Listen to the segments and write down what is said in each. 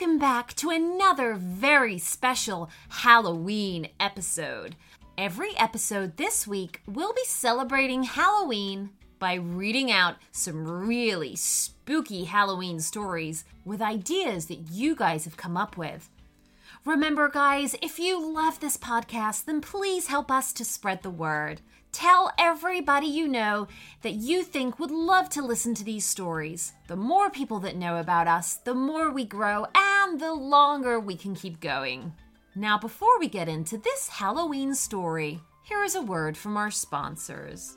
welcome back to another very special Halloween episode. Every episode this week, we'll be celebrating Halloween by reading out some really spooky Halloween stories with ideas that you guys have come up with. Remember, guys, if you love this podcast, then please help us to spread the word. Tell everybody you know that you think would love to listen to these stories. The more people that know about us, the more we grow and the longer we can keep going. Now, before we get into this Halloween story, here is a word from our sponsors.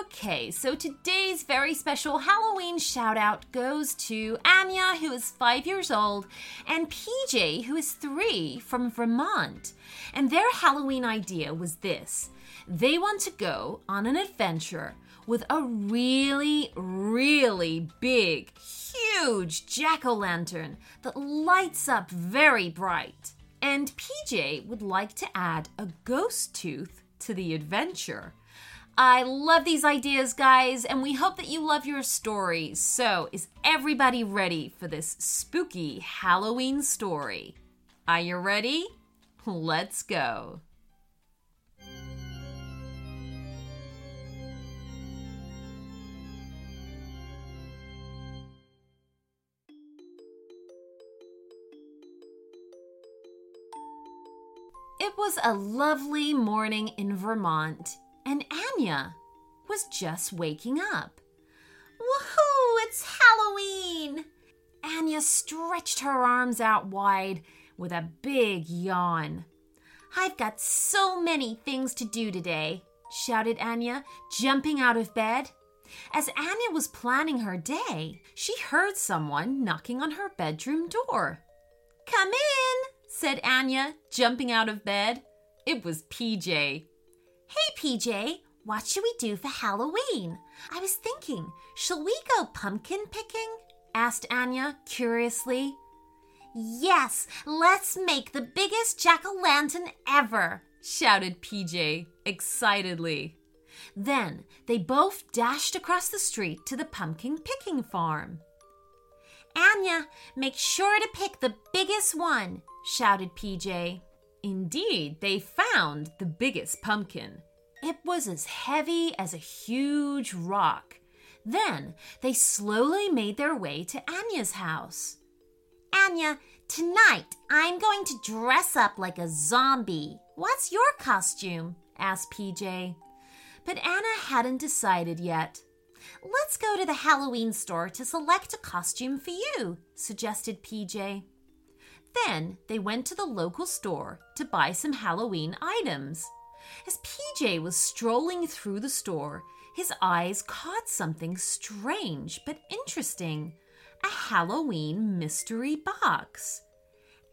Okay, so today's very special Halloween shout out goes to Anya, who is five years old, and PJ, who is three from Vermont. And their Halloween idea was this they want to go on an adventure with a really, really big, huge jack o' lantern that lights up very bright. And PJ would like to add a ghost tooth to the adventure. I love these ideas, guys, and we hope that you love your stories. So, is everybody ready for this spooky Halloween story? Are you ready? Let's go. Was a lovely morning in Vermont and Anya was just waking up. Woohoo! It's Halloween! Anya stretched her arms out wide with a big yawn. I've got so many things to do today, shouted Anya, jumping out of bed. As Anya was planning her day, she heard someone knocking on her bedroom door. Come in, said Anya, jumping out of bed. It was PJ. Hey, PJ, what should we do for Halloween? I was thinking, shall we go pumpkin picking? asked Anya curiously. Yes, let's make the biggest jack o' lantern ever, shouted PJ excitedly. Then they both dashed across the street to the pumpkin picking farm. Anya, make sure to pick the biggest one, shouted PJ. Indeed, they found the biggest pumpkin. It was as heavy as a huge rock. Then they slowly made their way to Anya's house. Anya, tonight I'm going to dress up like a zombie. What's your costume? asked PJ. But Anya hadn't decided yet. Let's go to the Halloween store to select a costume for you, suggested PJ. Then they went to the local store to buy some Halloween items. As PJ was strolling through the store, his eyes caught something strange but interesting a Halloween mystery box.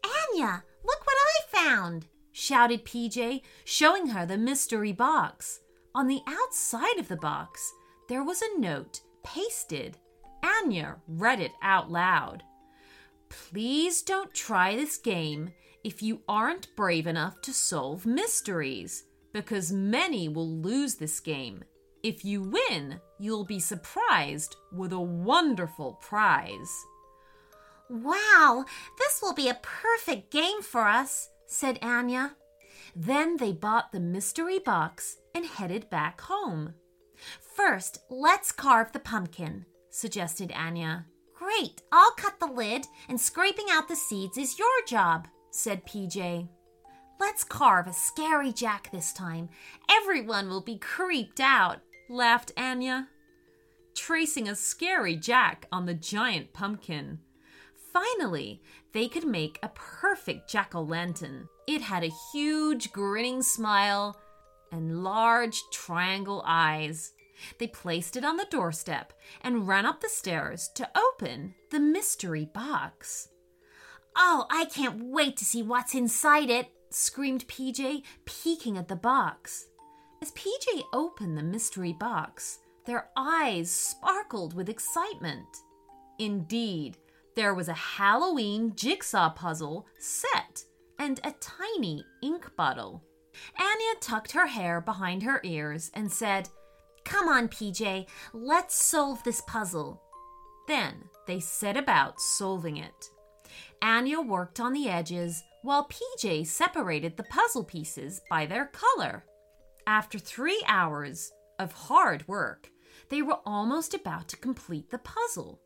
Anya, look what I found! shouted PJ, showing her the mystery box. On the outside of the box, there was a note pasted. Anya read it out loud. Please don't try this game if you aren't brave enough to solve mysteries, because many will lose this game. If you win, you'll be surprised with a wonderful prize. Wow, this will be a perfect game for us, said Anya. Then they bought the mystery box and headed back home. First, let's carve the pumpkin, suggested Anya. Great, I'll cut the lid, and scraping out the seeds is your job, said PJ. Let's carve a scary Jack this time. Everyone will be creeped out, laughed Anya, tracing a scary Jack on the giant pumpkin. Finally, they could make a perfect jack o' lantern. It had a huge grinning smile and large triangle eyes. They placed it on the doorstep and ran up the stairs to open the mystery box. Oh, I can't wait to see what's inside it, screamed PJ, peeking at the box. As PJ opened the mystery box, their eyes sparkled with excitement. Indeed, there was a Halloween jigsaw puzzle set and a tiny ink bottle. Anya tucked her hair behind her ears and said, Come on, PJ, let's solve this puzzle. Then they set about solving it. Anya worked on the edges while PJ separated the puzzle pieces by their color. After three hours of hard work, they were almost about to complete the puzzle.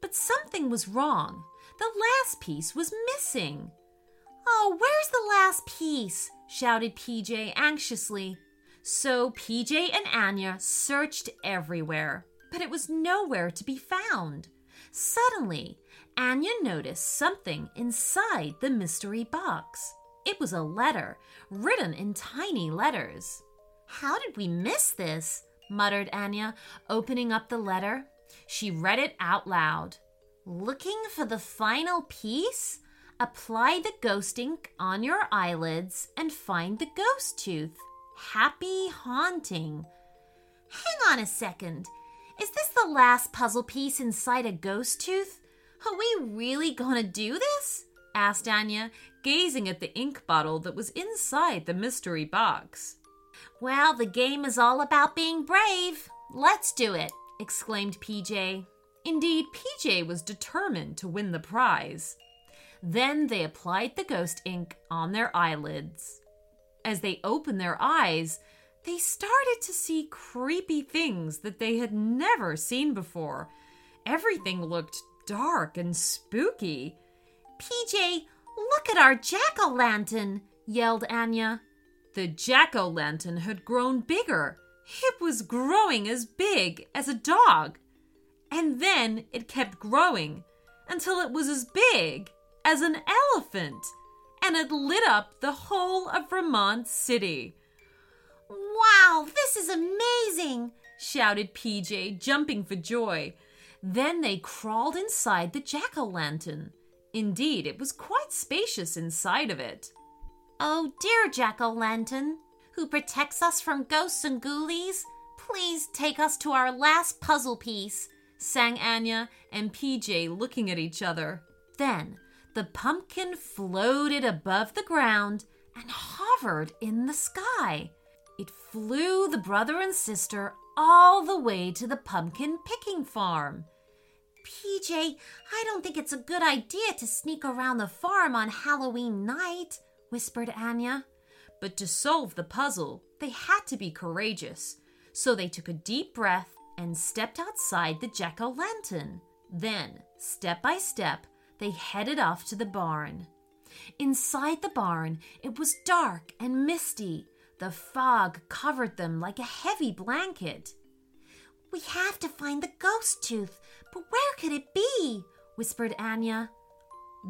But something was wrong. The last piece was missing. Oh, where's the last piece? shouted PJ anxiously. So PJ and Anya searched everywhere, but it was nowhere to be found. Suddenly, Anya noticed something inside the mystery box. It was a letter, written in tiny letters. How did we miss this? muttered Anya, opening up the letter. She read it out loud. Looking for the final piece? Apply the ghost ink on your eyelids and find the ghost tooth. Happy haunting. Hang on a second. Is this the last puzzle piece inside a ghost tooth? Are we really gonna do this? asked Anya, gazing at the ink bottle that was inside the mystery box. Well, the game is all about being brave. Let's do it, exclaimed PJ. Indeed, PJ was determined to win the prize. Then they applied the ghost ink on their eyelids. As they opened their eyes, they started to see creepy things that they had never seen before. Everything looked dark and spooky. PJ, look at our jack o' lantern, yelled Anya. The jack o' lantern had grown bigger. It was growing as big as a dog. And then it kept growing until it was as big as an elephant and it lit up the whole of Vermont City. Wow, this is amazing! shouted PJ, jumping for joy. Then they crawled inside the jack o' lantern. Indeed, it was quite spacious inside of it. Oh, dear Jack o' Lantern, who protects us from ghosts and ghoulies, please take us to our last puzzle piece, sang Anya and PJ looking at each other. Then the pumpkin floated above the ground and hovered in the sky. It flew the brother and sister all the way to the pumpkin picking farm. PJ, I don't think it's a good idea to sneak around the farm on Halloween night, whispered Anya. But to solve the puzzle, they had to be courageous. So they took a deep breath and stepped outside the jack o' lantern. Then, step by step, they headed off to the barn. Inside the barn, it was dark and misty. The fog covered them like a heavy blanket. We have to find the ghost tooth, but where could it be? whispered Anya.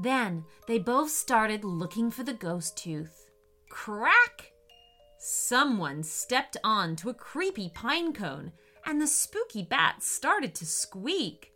Then they both started looking for the ghost tooth. Crack! Someone stepped on to a creepy pine cone, and the spooky bat started to squeak.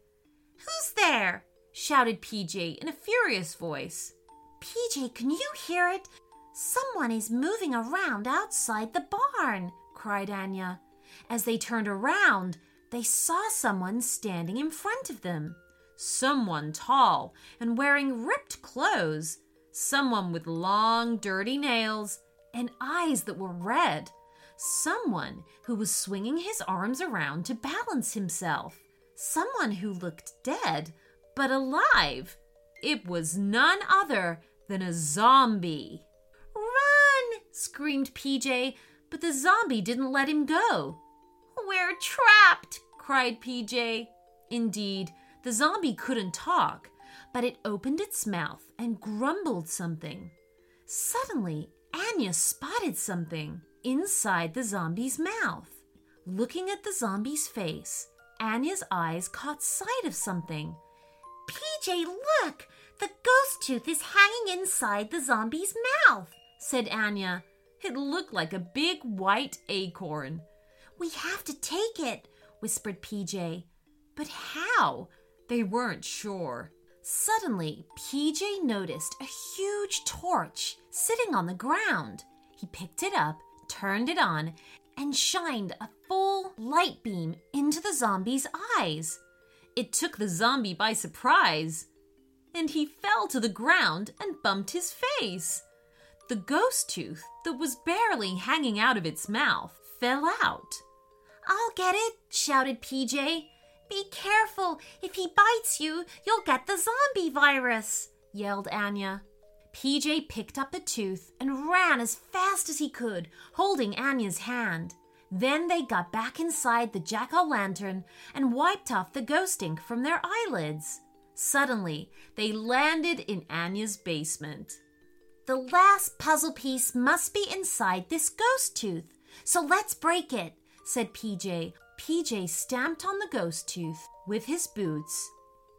Who's there? Shouted PJ in a furious voice. PJ, can you hear it? Someone is moving around outside the barn, cried Anya. As they turned around, they saw someone standing in front of them someone tall and wearing ripped clothes, someone with long, dirty nails and eyes that were red, someone who was swinging his arms around to balance himself, someone who looked dead but alive. It was none other than a zombie. Run! screamed PJ, but the zombie didn't let him go. We're trapped, cried PJ. Indeed, the zombie couldn't talk, but it opened its mouth and grumbled something. Suddenly, Anya spotted something inside the zombie's mouth. Looking at the zombie's face, Anya's eyes caught sight of something. PJ, look! The ghost tooth is hanging inside the zombie's mouth, said Anya. It looked like a big white acorn. We have to take it, whispered PJ. But how? They weren't sure. Suddenly, PJ noticed a huge torch sitting on the ground. He picked it up, turned it on, and shined a full light beam into the zombie's eyes. It took the zombie by surprise, and he fell to the ground and bumped his face. The ghost tooth that was barely hanging out of its mouth fell out. I'll get it, shouted PJ. Be careful. If he bites you, you'll get the zombie virus, yelled Anya. PJ picked up the tooth and ran as fast as he could, holding Anya's hand. Then they got back inside the jack o' lantern and wiped off the ghost ink from their eyelids. Suddenly, they landed in Anya's basement. The last puzzle piece must be inside this ghost tooth, so let's break it, said PJ. PJ stamped on the ghost tooth with his boots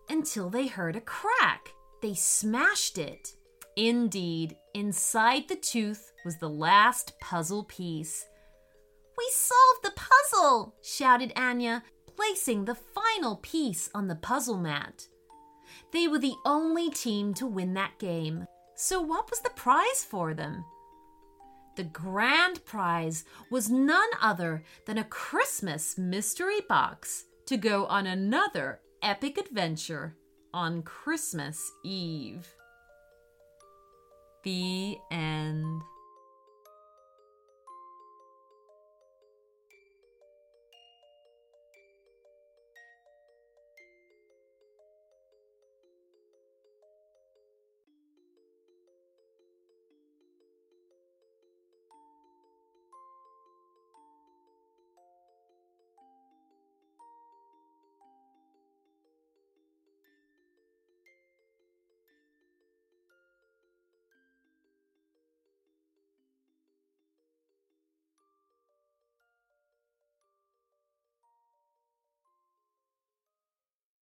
until they heard a crack. They smashed it. Indeed, inside the tooth was the last puzzle piece. Solved the puzzle, shouted Anya, placing the final piece on the puzzle mat. They were the only team to win that game. So, what was the prize for them? The grand prize was none other than a Christmas mystery box to go on another epic adventure on Christmas Eve. The end.